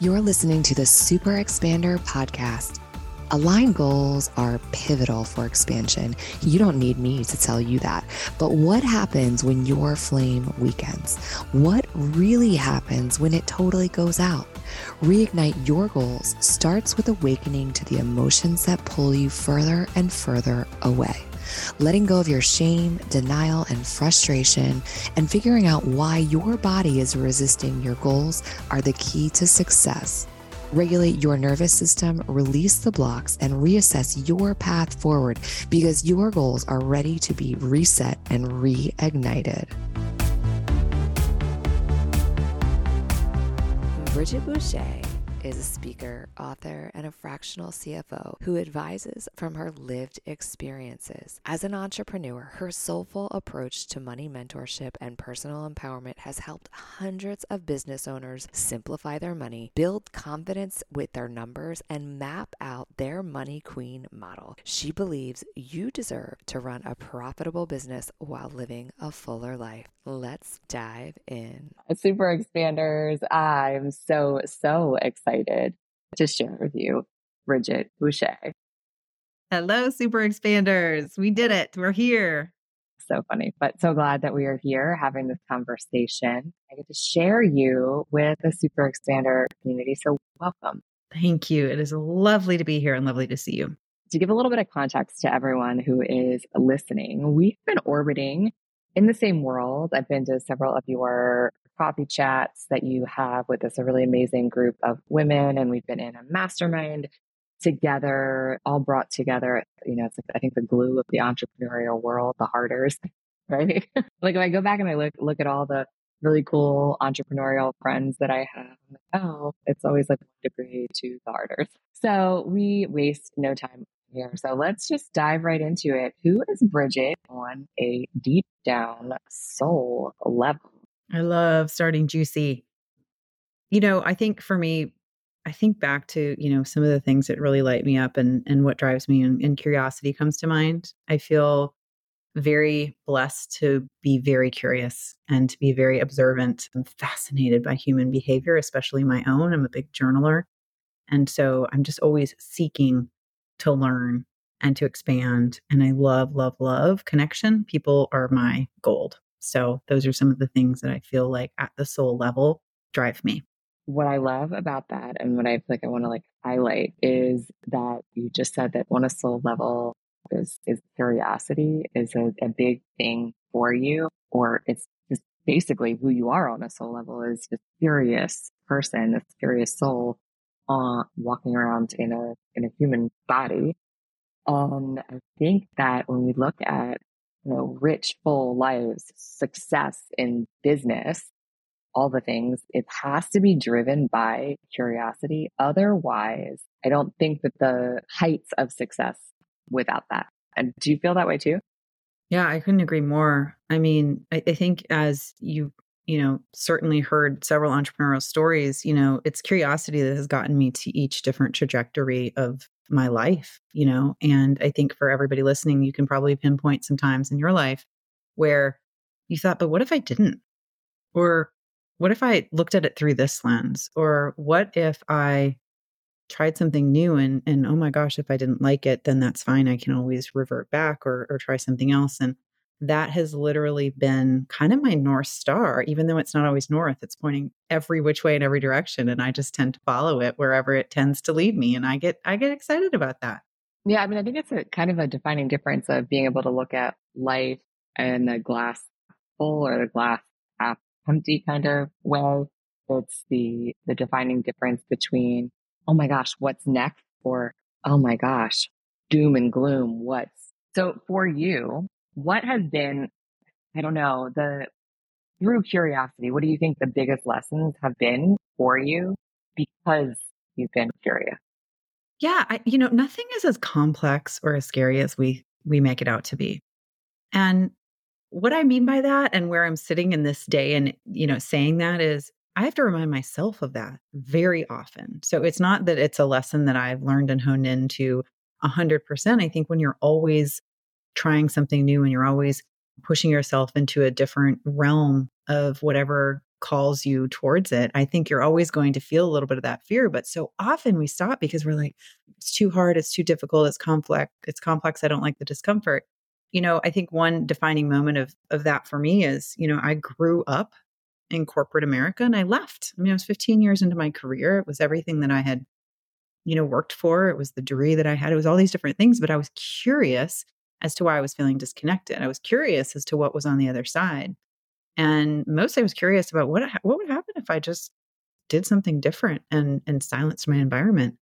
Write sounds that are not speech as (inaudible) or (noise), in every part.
You're listening to the Super Expander podcast. Aligned goals are pivotal for expansion. You don't need me to tell you that. But what happens when your flame weakens? What really happens when it totally goes out? Reignite your goals starts with awakening to the emotions that pull you further and further away. Letting go of your shame, denial, and frustration, and figuring out why your body is resisting your goals are the key to success. Regulate your nervous system, release the blocks, and reassess your path forward because your goals are ready to be reset and reignited. Bridget Boucha is a speaker, author, and a fractional CFO who advises from her lived experiences. As an entrepreneur, her soulful approach to money mentorship and personal empowerment has helped hundreds of business owners simplify their money, build confidence with their numbers, and map out their money queen model. She believes you deserve to run a profitable business while living a fuller life. Let's dive in. Super expanders. I'm so, so excited to share with you Bridget Boucha. Hello, super expanders. We did it. We're here. So funny, but so glad that we are here having this conversation. I get to share you with the super expander community. So welcome. Thank you. It is lovely to be here and lovely to see you. To give a little bit of context to everyone who is listening, we've been orbiting in the same world. I've been to several of your coffee chats that you have with this really amazing group of women, and we've been in a mastermind together, all brought together. You know, it's like I think the glue of the entrepreneurial world, the harders, (laughs) right? (laughs) like if I go back and I look look at all the really cool entrepreneurial friends that I have, like, oh, it's always like one degree to the harders. So we waste no time here. So let's just dive right into it. Who is Bridget on a deep down soul level? I love starting juicy. You know, I think for me, I think back to, you know, some of the things that really light me up and and what drives me and, and curiosity comes to mind. I feel very blessed to be very curious and to be very observant. I'm fascinated by human behavior, especially my own. I'm a big journaler. And so I'm just always seeking to learn and to expand. And I love, love, love connection. People are my gold. So those are some of the things that I feel like at the soul level drive me. What I love about that and what I like I want to like highlight is that you just said that on a soul level is is curiosity is a, a big thing for you, or it's just basically who you are on a soul level is this curious person, this curious soul uh, walking around in a in a human body. Um, I think that when we look at you know rich, full lives, success in business, all the things, it has to be driven by curiosity. Otherwise, I don't think that the heights of success without that. And do you feel that way too? Yeah, I couldn't agree more. I mean, I, I think as you you know, certainly heard several entrepreneurial stories, you know, it's curiosity that has gotten me to each different trajectory of my life, you know, and I think for everybody listening, you can probably pinpoint some times in your life where you thought, but what if I didn't? Or what if I looked at it through this lens? Or what if I tried something new and and oh my gosh, if I didn't like it, then that's fine. I can always revert back or or try something else. And that has literally been kind of my North Star, even though it's not always North, it's pointing every which way in every direction. And I just tend to follow it wherever it tends to lead me. And I get, I get excited about that. Yeah. I mean, I think it's a kind of a defining difference of being able to look at life in the glass full or the glass half empty kind of way. It's the, the defining difference between, oh my gosh, what's next? Or, oh my gosh, doom and gloom. What's so for you, what has been, I don't know, the through curiosity, what do you think the biggest lessons have been for you because you've been curious? Yeah, I, you know, nothing is as complex or as scary as we we make it out to be. And what I mean by that and where I'm sitting in this day and you know saying that is I have to remind myself of that very often. So it's not that it's a lesson that I've learned and honed into 100%. I think when you're always trying something new and you're always pushing yourself into a different realm of whatever calls you towards it. I think you're always going to feel a little bit of that fear, but so often we stop because we're like, it's too hard, it's too difficult, it's complex, it's complex. I don't like the discomfort. You know, I think one defining moment of of that for me is, you know, I grew up in corporate America and I left. I mean, I was 15 years into my career. It was everything that I had, you know, worked for. It was the degree that I had. It was all these different things, but I was curious as to why I was feeling disconnected. I was curious as to what was on the other side. And mostly I was curious about what what would happen if I just did something different and and silenced my environment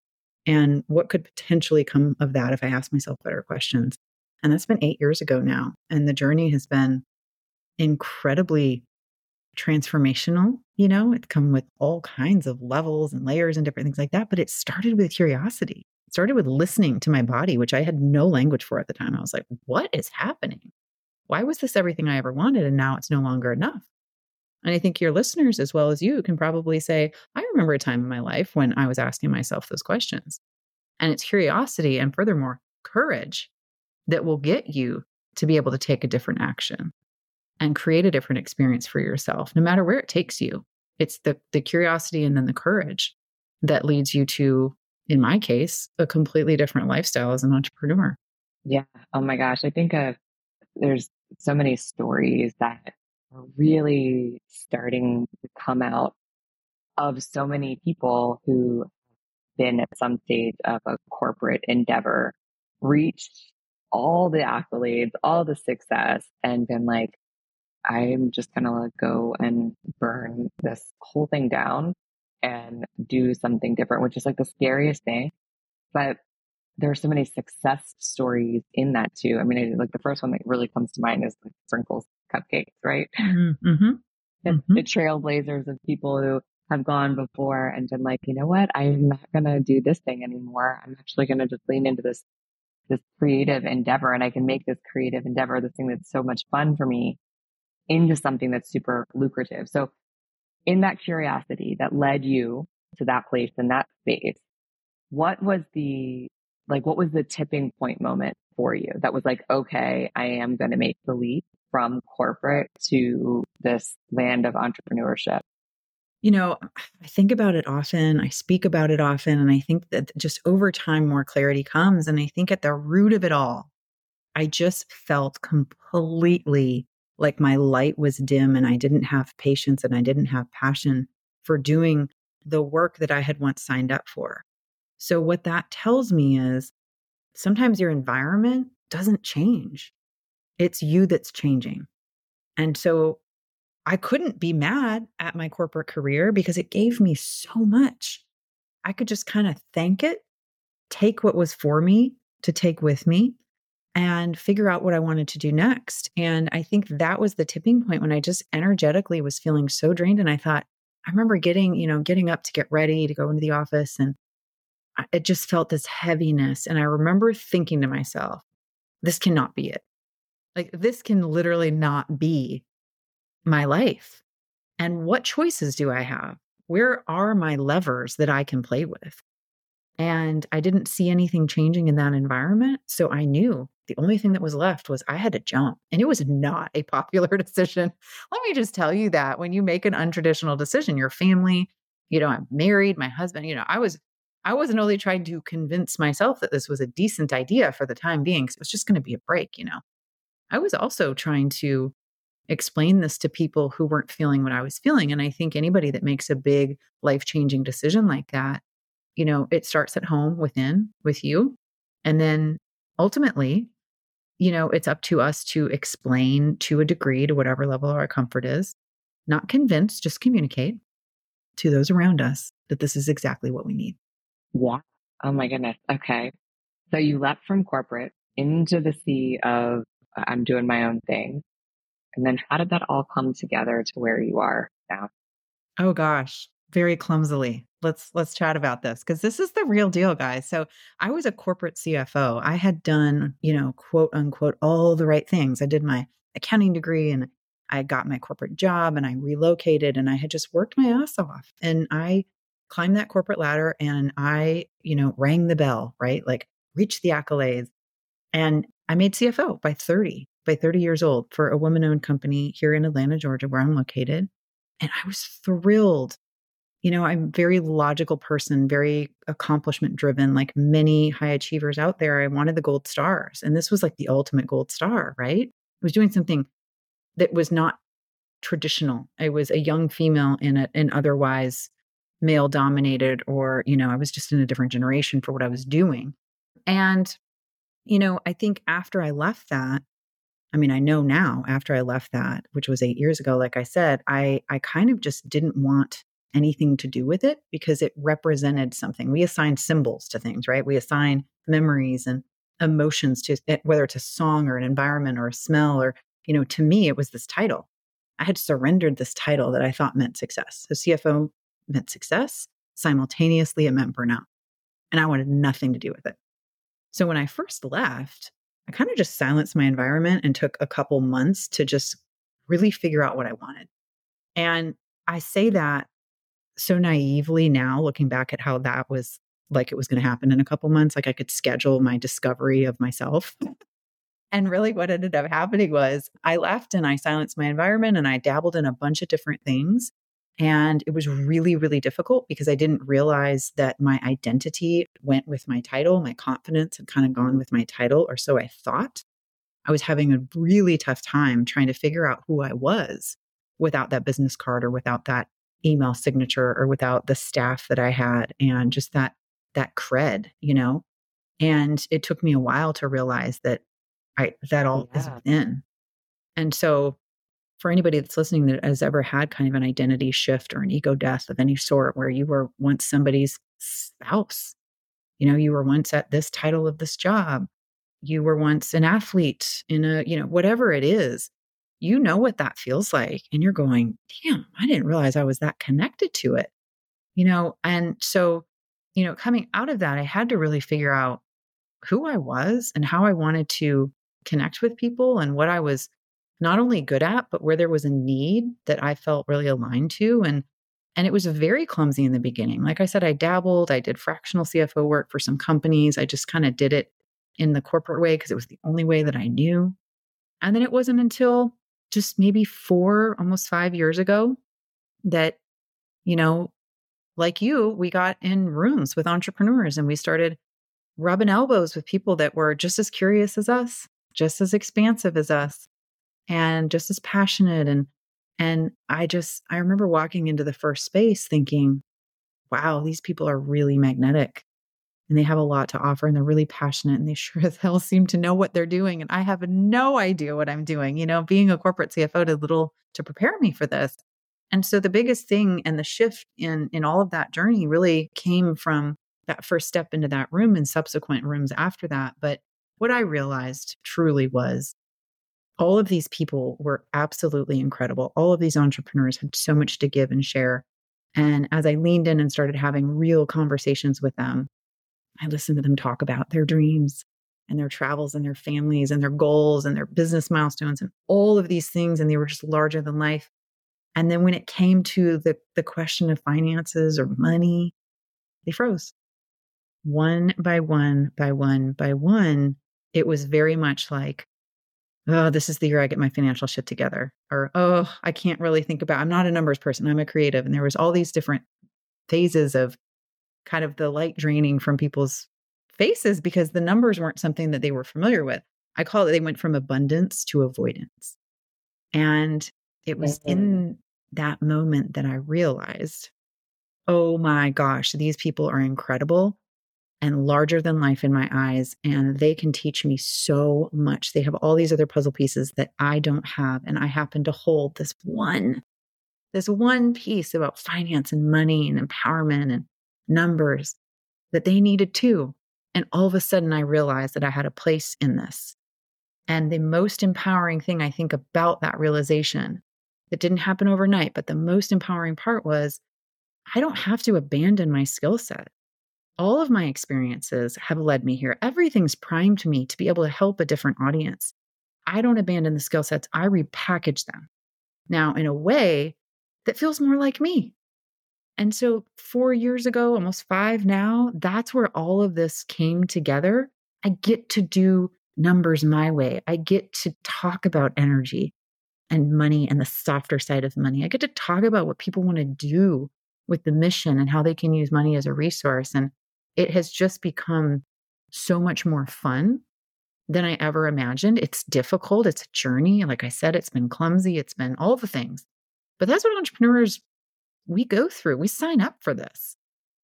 and what could potentially come of that if I asked myself better questions. And that's been 8 years ago now and the journey has been incredibly transformational, you know, it's come with all kinds of levels and layers and different things like that, but it started with curiosity. Started with listening to my body, which I had no language for at the time. I was like, what is happening? why was this everything I ever wanted? And now it's no longer enough. And I think your listeners, as well as you, can probably say, I remember a time in my life when I was asking myself those questions. And it's curiosity and furthermore, courage that will get you to be able to take a different action and create a different experience for yourself, no matter where it takes you. It's the, the curiosity and then the courage that leads you to, in my case, a completely different lifestyle as an entrepreneur. Yeah. Oh my gosh. I think there's so many stories that are really starting to come out of so many people who have been at some stage of a corporate endeavor, reached all the accolades, all the success, and been like, I'm just gonna go and burn this whole thing down and do something different, which is like the scariest thing. But there are so many success stories in that too. I mean, like the first one that really comes to mind is like Sprinkles cupcakes, right? Mm-hmm. (laughs) mm-hmm. The, mm-hmm. the trailblazers of people who have gone before and been like, you know what? I'm not going to do this thing anymore. I'm actually going to just lean into this, this creative endeavor and I can make this creative endeavor, this thing that's so much fun for me into something that's super lucrative. So in that curiosity that led you to that place in that space, what was the like what was the tipping point moment for you that was like okay i am going to make the leap from corporate to this land of entrepreneurship you know i think about it often i speak about it often and i think that just over time more clarity comes and i think at the root of it all i just felt completely like my light was dim and i didn't have patience and i didn't have passion for doing the work that i had once signed up for so, what that tells me is sometimes your environment doesn't change, it's you that's changing. And so, I couldn't be mad at my corporate career because it gave me so much. I could just kind of thank it, take what was for me to take with me, and figure out what I wanted to do next. And I think that was the tipping point when I just energetically was feeling so drained. And I thought, I remember getting, you know, getting up to get ready to go into the office and it just felt this heaviness. And I remember thinking to myself, this cannot be it. Like, this can literally not be my life. And what choices do I have? Where are my levers that I can play with? And I didn't see anything changing in that environment. So I knew the only thing that was left was I had to jump. And it was not a popular (laughs) decision. Let me just tell you that when you make an untraditional decision, your family, you know, I'm married, my husband, you know, I was I wasn't only trying to convince myself that this was a decent idea for the time being, because it was just going to be a break, you know. I was also trying to explain this to people who weren't feeling what I was feeling. And I think anybody that makes a big life changing decision like that, you know, it starts at home within with you. And then ultimately, you know, it's up to us to explain to a degree to whatever level our comfort is, not convince, just communicate to those around us that this is exactly what we need. Yeah. Oh my goodness. Okay. So you left from corporate into the sea of I'm doing my own thing. And then how did that all come together to where you are now? Oh gosh, very clumsily. Let's let's chat about this because this is the real deal, guys. So I was a corporate CFO. I had done, you know, quote unquote, all the right things. I did my accounting degree and I got my corporate job and I relocated and I had just worked my ass off. And I climbed that corporate ladder and I, you know, rang the bell, right? Like reached the accolades. And I made CFO by 30, by 30 years old for a woman owned company here in Atlanta, Georgia, where I'm located. And I was thrilled. You know, I'm a very logical person, very accomplishment driven, like many high achievers out there. I wanted the gold stars. And this was like the ultimate gold star, right? I was doing something that was not traditional. I was a young female in an otherwise male dominated, or, you know, I was just in a different generation for what I was doing. And, you know, I think after I left that, I mean, I know now after I left that, which was eight years ago, like I said, I, I kind of just didn't want anything to do with it because it represented something. We assign symbols to things, right? We assign memories and emotions to it, whether it's a song or an environment or a smell or, you know, to me, it was this title. I had surrendered this title that I thought meant success. So CFO meant success. Simultaneously, it meant burnout. And I wanted nothing to do with it. So when I first left, I kind of just silenced my environment and took a couple months to just really figure out what I wanted. And I say that so naively now, looking back at how that was like it was going to happen in a couple months. Like I could schedule my discovery of myself. (laughs) and really, what ended up happening was I left and I silenced my environment and I dabbled in a bunch of different things. And it was really, really difficult because I didn't realize that my identity went with my title. My confidence had kind of gone with my title, or so I thought. I was having a really tough time trying to figure out who I was without that business card or without that email signature or without the staff that I had and just that that cred, you know. And it took me a while to realize that I that oh, all yeah. is within. And so for anybody that's listening that has ever had kind of an identity shift or an ego death of any sort where you were once somebody's spouse, you know, you were once at this title of this job, you were once an athlete in a, you know, whatever it is, you know what that feels like. And you're going, damn, I didn't realize I was that connected to it, you know? And so, you know, coming out of that, I had to really figure out who I was and how I wanted to connect with people and what I was not only good at, but where there was a need that I felt really aligned to. And and it was very clumsy in the beginning. Like I said, I dabbled, I did fractional CFO work for some companies. I just kind of did it in the corporate way because it was the only way that I knew. And then it wasn't until just maybe four, almost five years ago that, you know, like you, we got in rooms with entrepreneurs and we started rubbing elbows with people that were just as curious as us, just as expansive as us and just as passionate and and I just I remember walking into the first space thinking, wow, these people are really magnetic and they have a lot to offer and they're really passionate and they (laughs) sure as hell seem to know what they're doing and I have no idea what I'm doing. You know, being a corporate CFO did little to prepare me for this. And so the biggest thing and the shift in in all of that journey really came from that first step into that room and subsequent rooms after that. But what I realized truly was all of these people were absolutely incredible. All of these entrepreneurs had so much to give and share. And as I leaned in and started having real conversations with them, I listened to them talk about their dreams and their travels and their families and their goals and their business milestones and all of these things. And they were just larger than life. And then when it came to the, the question of finances or money, they froze. One by one, by one, by one, it was very much like, oh, this is the year I get my financial shit together. Or, oh, I can't really think about, I'm not a numbers person, I'm a creative. And there was all these different phases of kind of the light draining from people's faces because the numbers weren't something that they were familiar with. I call it, they went from abundance to avoidance. And it was mm-hmm. in that moment that I realized, oh my gosh, these people are incredible and larger than life in my eyes. And they can teach me so much. They have all these other puzzle pieces that I don't have. And I happen to hold this one, this one piece about finance and money and empowerment and numbers that they needed too. And all of a sudden, I realized that I had a place in this. And the most empowering thing I think about that realization that didn't happen overnight, but the most empowering part was I don't have to abandon my skill set all of my experiences have led me here. Everything's primed me to be able to help a different audience. I don't abandon the skill sets, I repackage them now in a way that feels more like me. And so, four years ago, almost five now, that's where all of this came together. I get to do numbers my way. I get to talk about energy. and money and the softer side of money. I get to talk about what people want to do with the mission and how they can use money as a resource. And it has just become so much more fun than I ever imagined. It's difficult, it's a journey. Like I said, it's been clumsy, it's been all the things. But that's what entrepreneurs we go through. We sign up for this.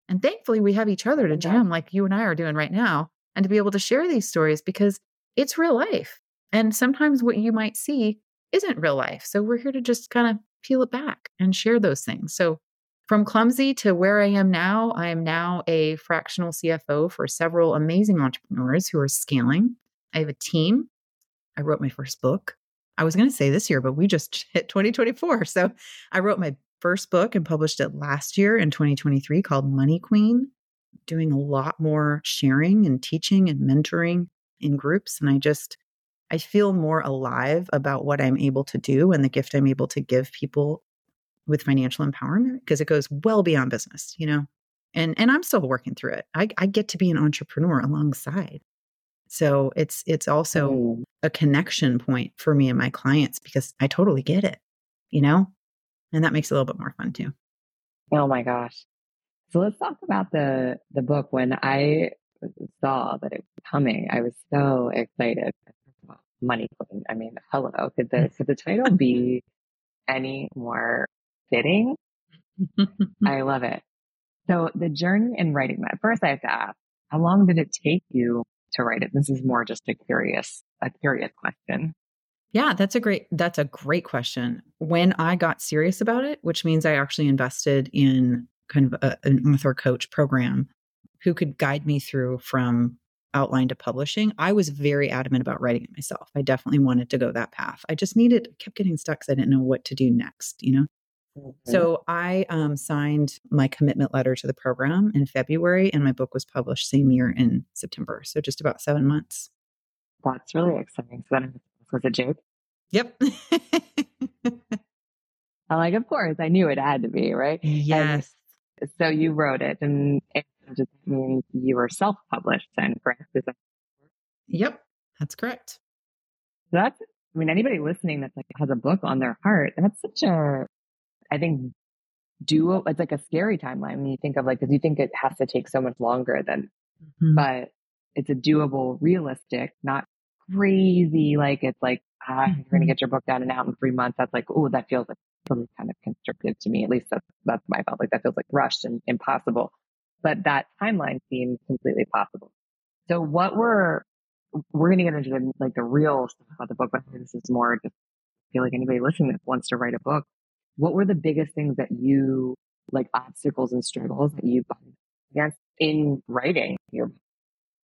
And thankfully, we have each other to jam like you and I are doing right now and to be able to share these stories because it's real life. And sometimes what you might see isn't real life. So we're here to just kind of peel it back and share those things. So from clumsy to where I am now, I am now a fractional CFO for several amazing entrepreneurs who are scaling. I have a team. I wrote my first book. I was going to say this year, but we just (laughs) hit 2024. So I wrote my first book and published it last year in 2023 called Money Queen, doing a lot more sharing and teaching and mentoring in groups. And I just, I feel more alive about what I'm able to do and the gift I'm able to give people with financial empowerment because it goes well beyond business, you know? And and I'm still working through it. I, I get to be an entrepreneur alongside. So it's it's also oh. a connection point for me and my clients because I totally get it, you know? And that makes it a little bit more fun too. Oh my gosh. So let's talk about the the book. When I saw that it was coming, I was so excited. Money Queen. I mean, hello. Could the could the title be any more fitting? (laughs) I love it. So the journey in writing that. First, I have to ask, how long did it take you to write it? This is more just a curious a curious question. Yeah, that's a great that's a great question. When I got serious about it, which means I actually invested in kind of a, an author coach program who could guide me through from outline to publishing, I was very adamant about writing it myself. I definitely wanted to go that path. I just needed kept getting stuck because I didn't know what to do next, you know. Mm-hmm. So I um, signed my commitment letter to the program in February, and my book was published same year in September. So just about seven months. That's really exciting. So then was a joke. Yep. (laughs) I'm like, of course, I knew it had to be, right? Yes. And so you wrote it, and it just means you were self published, and correct? Is that- yep, that's correct. So that's, I mean, anybody listening that's like has a book on their heart, that's such a, I think, do it's like a scary timeline when you think of like, because you think it has to take so much longer than, mm-hmm. but it's a doable, realistic, not crazy. Like it's like, ah, you're going to mm-hmm. get your book done and out in three months. That's like, oh, that feels like really kind of constricted to me. At least that's, that's my felt like that feels like rushed and impossible. But that timeline seems completely possible. So what were, we're going to get into the, like the real stuff about the book, but this is more just I feel like anybody listening that wants to write a book. What were the biggest things that you like obstacles and struggles that you against in writing your book?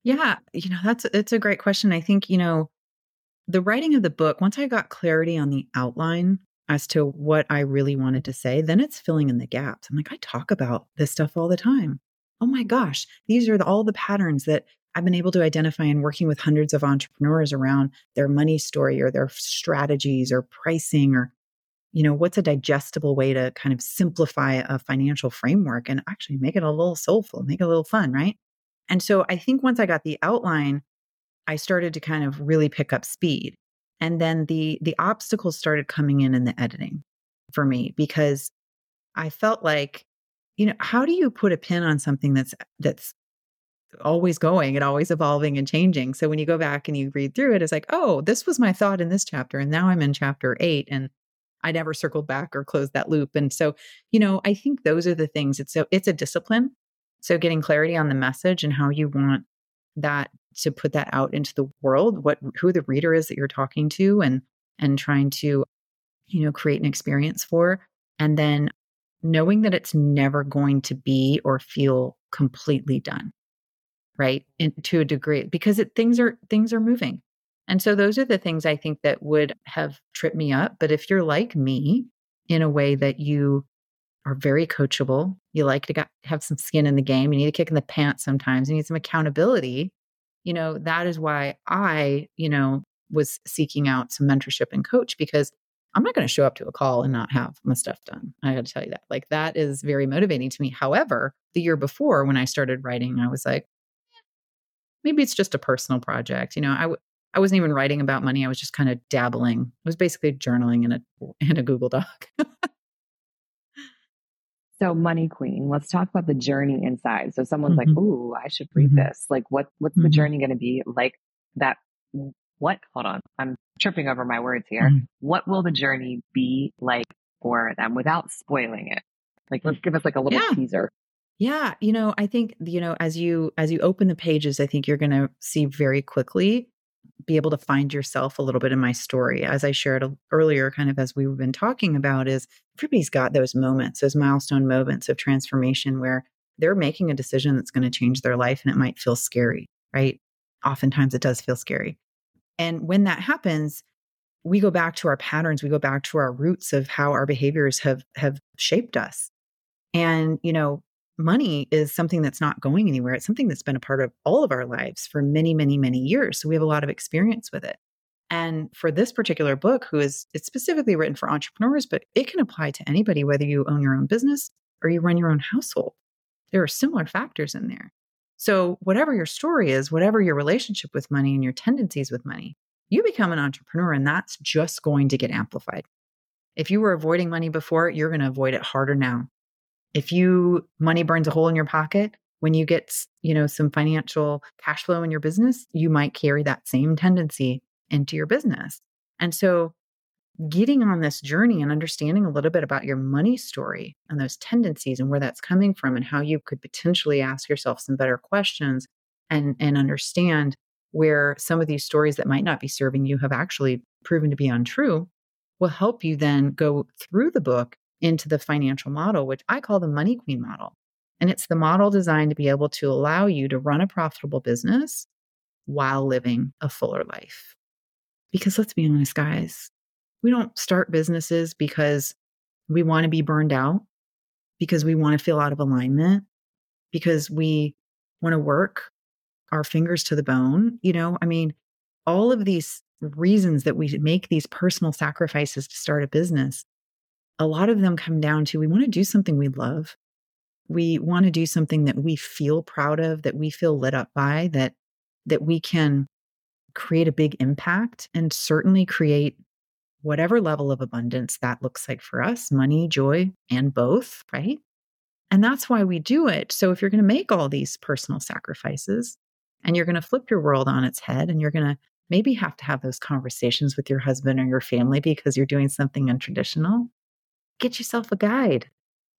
Yeah, you know, that's it's a great question. I think, you know, the writing of the book, once I got clarity on the outline as to what I really wanted to say, then it's filling in the gaps. I'm like, I talk about this stuff all the time. Oh my gosh, these are the, all the patterns that I've been able to identify in working with hundreds of entrepreneurs around their money story or their strategies or pricing or you know what's a digestible way to kind of simplify a financial framework and actually make it a little soulful make it a little fun right and so I think once I got the outline, I started to kind of really pick up speed. And then the the obstacles started coming in in the editing for me because I felt like, you know, how do you put a pin on something that's that's always going and always evolving and changing. So when you go back and you read through it, it's like, oh, this was my thought in this chapter. And now I'm in chapter eight and I never circled back or closed that loop. And so, you know, I think those are the things. It's so it's a discipline so getting clarity on the message and how you want that to put that out into the world, what who the reader is that you're talking to and and trying to you know create an experience for and then knowing that it's never going to be or feel completely done right to a degree because it, things are things are moving and so those are the things i think that would have tripped me up but if you're like me in a way that you are very coachable. You like to got, have some skin in the game. You need a kick in the pants sometimes. You need some accountability. You know, that is why I, you know, was seeking out some mentorship and coach because I'm not going to show up to a call and not have my stuff done. I got to tell you that. Like that is very motivating to me. However, the year before when I started writing, I was like, maybe it's just a personal project. You know, I w- I wasn't even writing about money. I was just kind of dabbling. It was basically journaling in a in a Google Doc. (laughs) so Money Queen, let's talk about the journey inside. So someone's mm-hmm. like, "Ooh, I should read mm-hmm. this." Like what what's mm-hmm. the journey going to be like that what hold on. I'm tripping over my words here. Mm-hmm. What will the journey be like for them without spoiling it? Like let's give us like a little yeah. teaser. Yeah, you know, I think you know as you as you open the pages, I think you're going to see very quickly be able to find yourself a little bit in my story. As I shared earlier, kind of as we've been talking about, is everybody's got those moments, those milestone moments of transformation where they're making a decision that's going to change their life and it might feel scary, right? Oftentimes it does feel scary. And when that happens, we go back to our patterns, we go back to our roots of how our behaviors have have shaped us. And, you know, money is something that's not going anywhere. It's something that's been a part of all of our lives for many, many, many years. So we have a lot of experience with it. And for this particular book, who is it's specifically written for entrepreneurs, but it can apply to anybody, whether you own your own business or you run your own household. There are similar factors in there. So, whatever your story is, whatever your relationship with money and your tendencies with money, you become an entrepreneur and that's just going to get amplified. If you were avoiding money before, you're going to avoid it harder now. If you money burns a hole in your pocket, when you get, you know, some financial cash flow in your business, you might carry that same tendency into your business. And so getting on this journey and understanding a little bit about your money story and those tendencies and where that's coming from and how you could potentially ask yourself some better questions and and understand where some of these stories that might not be serving you have actually proven to be untrue will help you then go through the book into the financial model which I call the money queen model and it's the model designed to be able to allow you to run a profitable business while living a fuller life because let's be honest guys we don't start businesses because we want to be burned out, because we want to feel out of alignment, because we want to work our fingers to the bone. You know, I mean, all of these reasons that we make these personal sacrifices to start a business, a lot of them come down to we want to do something we love. We want to do something that we feel proud of, that we feel lit up by, that that we can create a big impact and certainly create whatever level of abundance that looks like for us money, joy, and both, right? And that's why we do it. So if you're going to make all these personal sacrifices and you're going to flip your world on its head and you're going to maybe have to have those conversations with your husband or your family because you're doing something untraditional, get yourself a guide.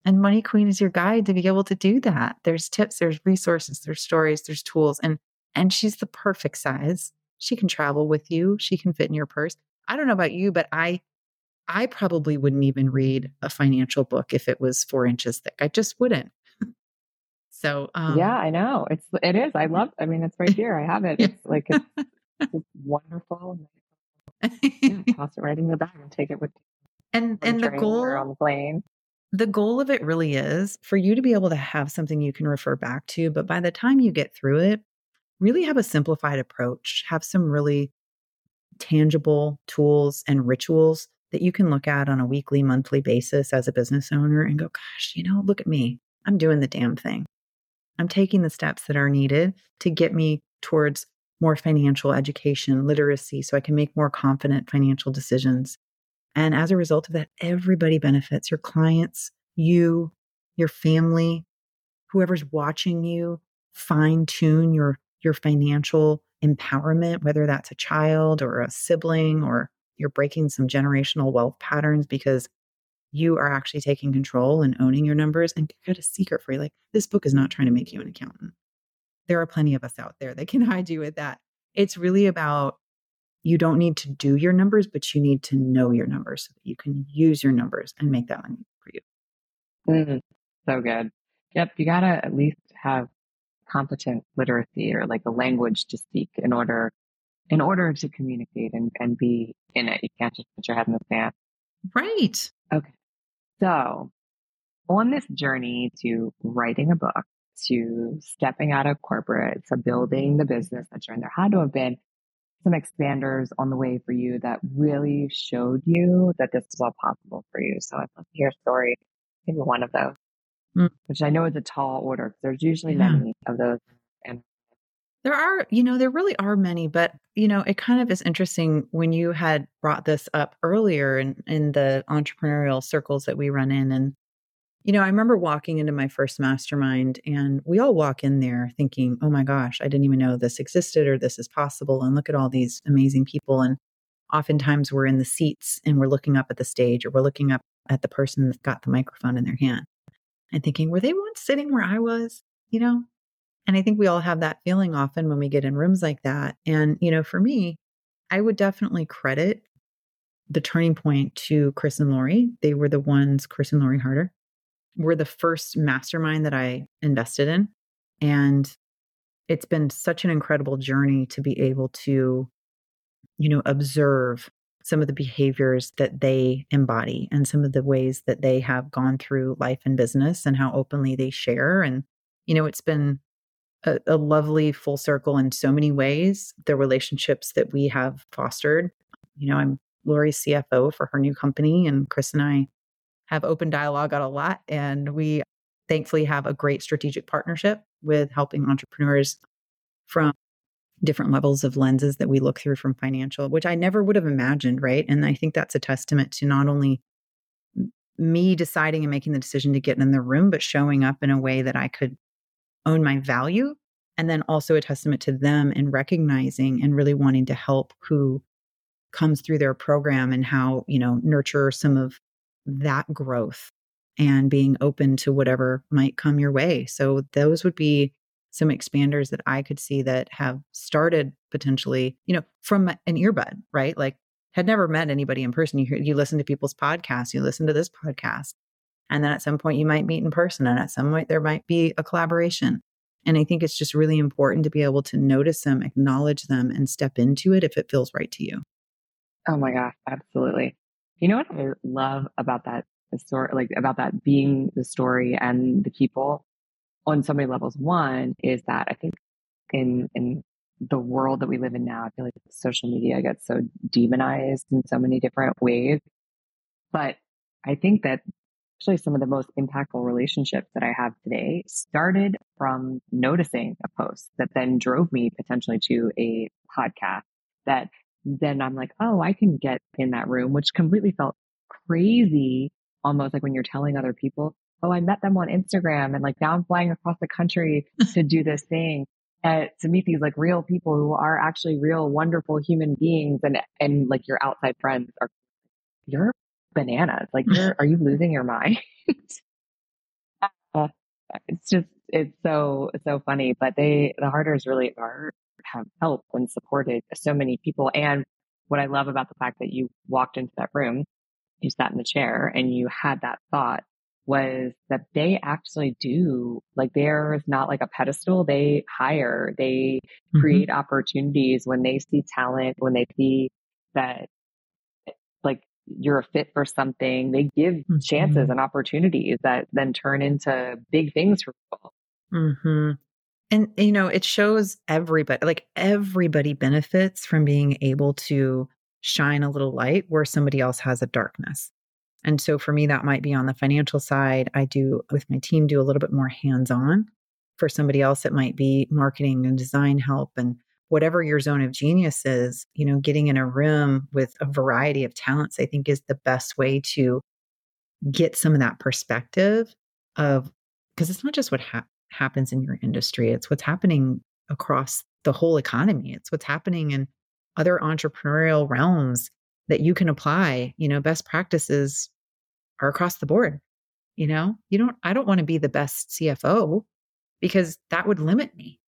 And Money Queen is your guide to be able to do that. There's tips, there's resources, there's stories, there's tools and and she's the perfect size. She can travel with you, she can fit in your purse. I don't know about you, but I I probably wouldn't even read a financial book if it was four inches thick. I just wouldn't. so um, yeah, I know it's it is. I love. I mean, it's right here. I have it. It's like it's, (laughs) it's wonderful. (laughs) yeah, toss it right in the bag and take it with. And and the goal on the plane. The goal of it really is for you to be able to have something you can refer back to. But by the time you get through it, really have a simplified approach. Have some really tangible tools and rituals that you can look at on a weekly, monthly basis as a business owner and go, gosh, you know, look at me. I'm doing the damn thing. I'm taking the steps that are needed to get me towards more financial education, literacy, so I can make more confident financial decisions. And as a result of that, everybody benefits your clients, you, your family, whoever's watching you, fine tune your, your financial empowerment, whether that's a child or a sibling, or you're breaking some generational wealth patterns because you are actually taking control and owning your numbers. And got a secret for you like, this book is not trying to make you an accountant. There are plenty of us out there that can (laughs) hide you with that. It's really about you don't need to do your numbers, but you need to know your numbers so that you can use your numbers and make that money for you. Mm-hmm. So good. Yep. You got to at least have competent literacy or like a language to speak in order in order to communicate and, and be in it. You can't just put your head in the sand. Right. Okay. So on this journey to writing a book, to stepping out of corporate, to building the business that you're in, there had to have been some expanders on the way for you that really showed you that this is all possible for you. So I'd love to hear a story, maybe one of those mm. which I know is a tall order. There's usually yeah. many of those. And There are, you know, there really are many, but you know, it kind of is interesting when you had brought this up earlier in in the entrepreneurial circles that we run in and you know, I remember walking into my first mastermind and we all walk in there thinking, "Oh my gosh, I didn't even know this existed or this is possible and look at all these amazing people." And oftentimes we're in the seats and we're looking up at the stage or we're looking up at the person that's got the microphone in their hand and thinking, "Were they once sitting where I was?" You know, and I think we all have that feeling often when we get in rooms like that. And, you know, for me, I would definitely credit the turning point to Chris and Lori. They were the ones, Chris and Lori Harder, were the first mastermind that I invested in. And it's been such an incredible journey to be able to, you know, observe some of the behaviors that they embody and some of the ways that they have gone through life and business and how openly they share. And, you know, it's been a, a lovely full circle in so many ways. The relationships that we have fostered. You know, I'm Lori's CFO for her new company, and Chris and I have open dialogue on a lot. And we thankfully have a great strategic partnership with helping entrepreneurs from different levels of lenses that we look through from financial, which I never would have imagined, right? And I think that's a testament to not only me deciding and making the decision to get in the room, but showing up in a way that I could own my value and then also a testament to them in recognizing and really wanting to help who comes through their program and how you know nurture some of that growth and being open to whatever might come your way so those would be some expanders that i could see that have started potentially you know from an earbud right like had never met anybody in person you hear, you listen to people's podcasts you listen to this podcast and then at some point you might meet in person and at some point there might be a collaboration. And I think it's just really important to be able to notice them, acknowledge them, and step into it if it feels right to you. Oh my gosh, absolutely. You know what I love about that story, like about that being the story and the people on so many levels. One is that I think in in the world that we live in now, I feel like social media gets so demonized in so many different ways. But I think that actually some of the most impactful relationships that I have today started from noticing a post that then drove me potentially to a podcast that then I'm like, oh, I can get in that room, which completely felt crazy, almost like when you're telling other people, oh, I met them on Instagram and like now I'm flying across the country (laughs) to do this thing. Uh, to meet these like real people who are actually real wonderful human beings and and like your outside friends are you're bananas. Like, are you losing your mind? (laughs) uh, it's just, it's so, so funny. But they, the Harders really are, have helped and supported so many people. And what I love about the fact that you walked into that room, you sat in the chair and you had that thought was that they actually do like there's not like a pedestal they hire they mm-hmm. create opportunities when they see talent when they see that like you're a fit for something. They give mm-hmm. chances and opportunities that then turn into big things for people. Mm-hmm. And, eh, you know, it shows everybody, like everybody benefits from being able to shine a little light where somebody else has a darkness. And so for me, that might be on the financial side. I do with my team, do a little bit more hands on. For somebody else, it might be marketing and design help and whatever your zone of genius is, you know, getting in a room with a variety of talents, I think is the best way to get some of that perspective of, because it's not just what ha- happens in your industry, it's what's happening across the whole economy. It's what's happening in other entrepreneurial realms that you can apply. You know, best practices are across the board. You know, you don't, I don't want to be the best CFO because that would limit me.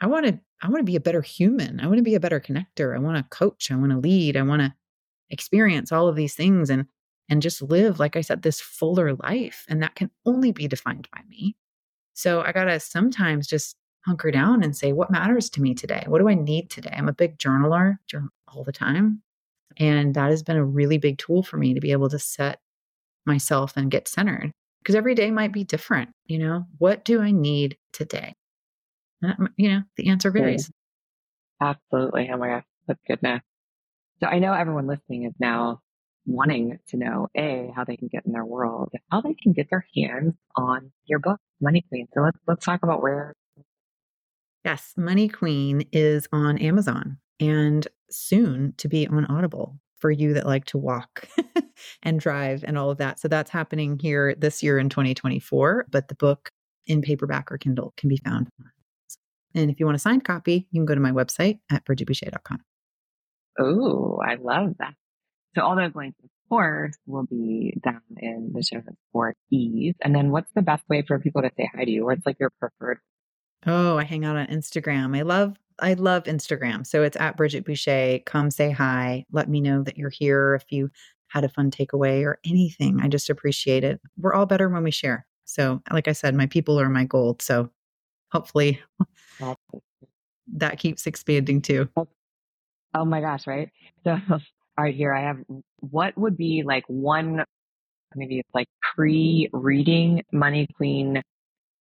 I want to I want to be a better human. I want to be a better connector. I want to coach. I want to lead. I want to experience all of these things and and just live like I said this fuller life and that can only be defined by me. So I got to sometimes just hunker down and say what matters to me today? What do I need today? I'm a big journaler all the time. And that has been a really big tool for me to be able to set myself and get centered because every day might be different, you know? What do I need today? you know, the answer varies. Absolutely. Oh my gosh, that's good now. So I know everyone listening is now wanting to know a how they can get in their world, how they can get their hands on your book, Money Queen. So let's let's talk about where Yes, Money Queen is on Amazon and soon to be on Audible for you that like to walk (laughs) and drive and all of that. So that's happening here this year in 2024. But the book in paperback or Kindle can be found. And if you want a signed copy, you can go to my website at bridgetteboucha.com. Oh, I love that. So all those links, of course, will be down in the show notes for ease. And then what's the best way for people to say hi to you? What's like your preferred? Oh, I hang out on Instagram. I love I love Instagram. So it's at Bridget Boucha. Come say hi. Let me know that you're here if you had a fun takeaway or anything. I just appreciate it. We're all better when we share. So, like I said, my people are my gold. So, hopefully that keeps expanding too. Oh, oh my gosh, right? So, (laughs) right, here I have what would be like one, maybe it's like pre reading Money Queen,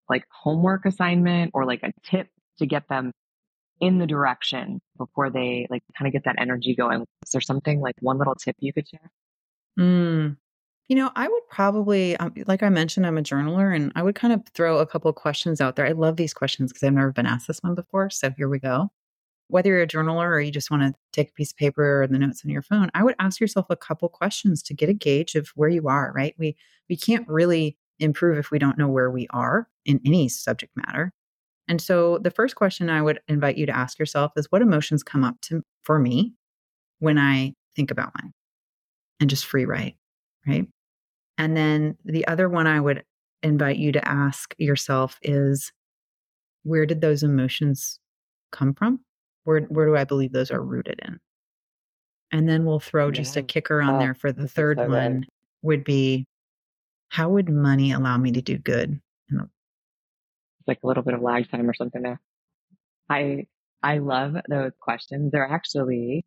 like homework assignment or like a tip to get them in the direction before they like kind of get that energy going. Is there something like one little tip you could share? Mm. You know, I would probably, um, like I mentioned, I'm a journaler and I would kind of throw a couple questions out there. I love these questions because I've never been asked this one before. So here we go. Whether you're a journaler or you just want to take a piece of paper or the notes on your phone, I would ask yourself a couple questions to get a gauge of where you are, right? We we can't really improve if we don't know where we are in any subject matter. And so the first question I would invite you to ask yourself is what emotions come up to for me when I think about money? And just free write, right? And then the other one I would invite you to ask yourself is where did those emotions come from? Where where do I believe those are rooted in? And then we'll throw yeah. just a kicker on oh, there for the third so one would be how would money allow me to do good the like a little bit of lag time or something there. I I love those questions. They're actually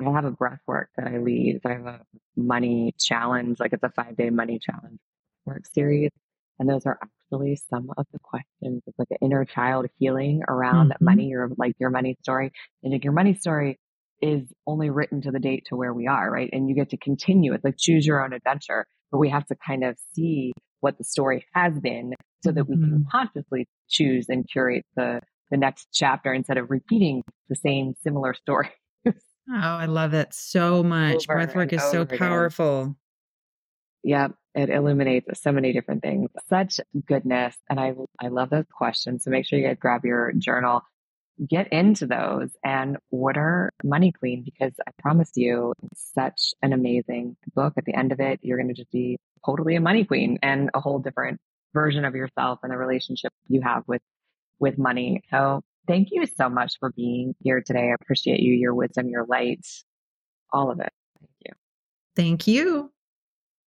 I have a breath work that I lead. I have a money challenge, like it's a five day money challenge work series. And those are actually some of the questions. It's like an inner child healing around mm-hmm. money or like your money story. And like your money story is only written to the date to where we are, right? And you get to continue it, like choose your own adventure. But we have to kind of see what the story has been so that we can mm-hmm. consciously choose and curate the the next chapter instead of repeating the same similar story. oh, I love it so (laughs) much. Breathwork is so powerful. Again. Yep, it illuminates so many different things. Such goodness, and I I love those questions. So make sure you guys grab your journal, get into those, and order Money Queen because I promise you, it's such an amazing book. At the end of it, you're going to just be totally a money queen and a whole different version of yourself and the relationship you have with with money. So thank you so much for being here today. I appreciate you, your wisdom, your light, all of it. Thank you. Thank you.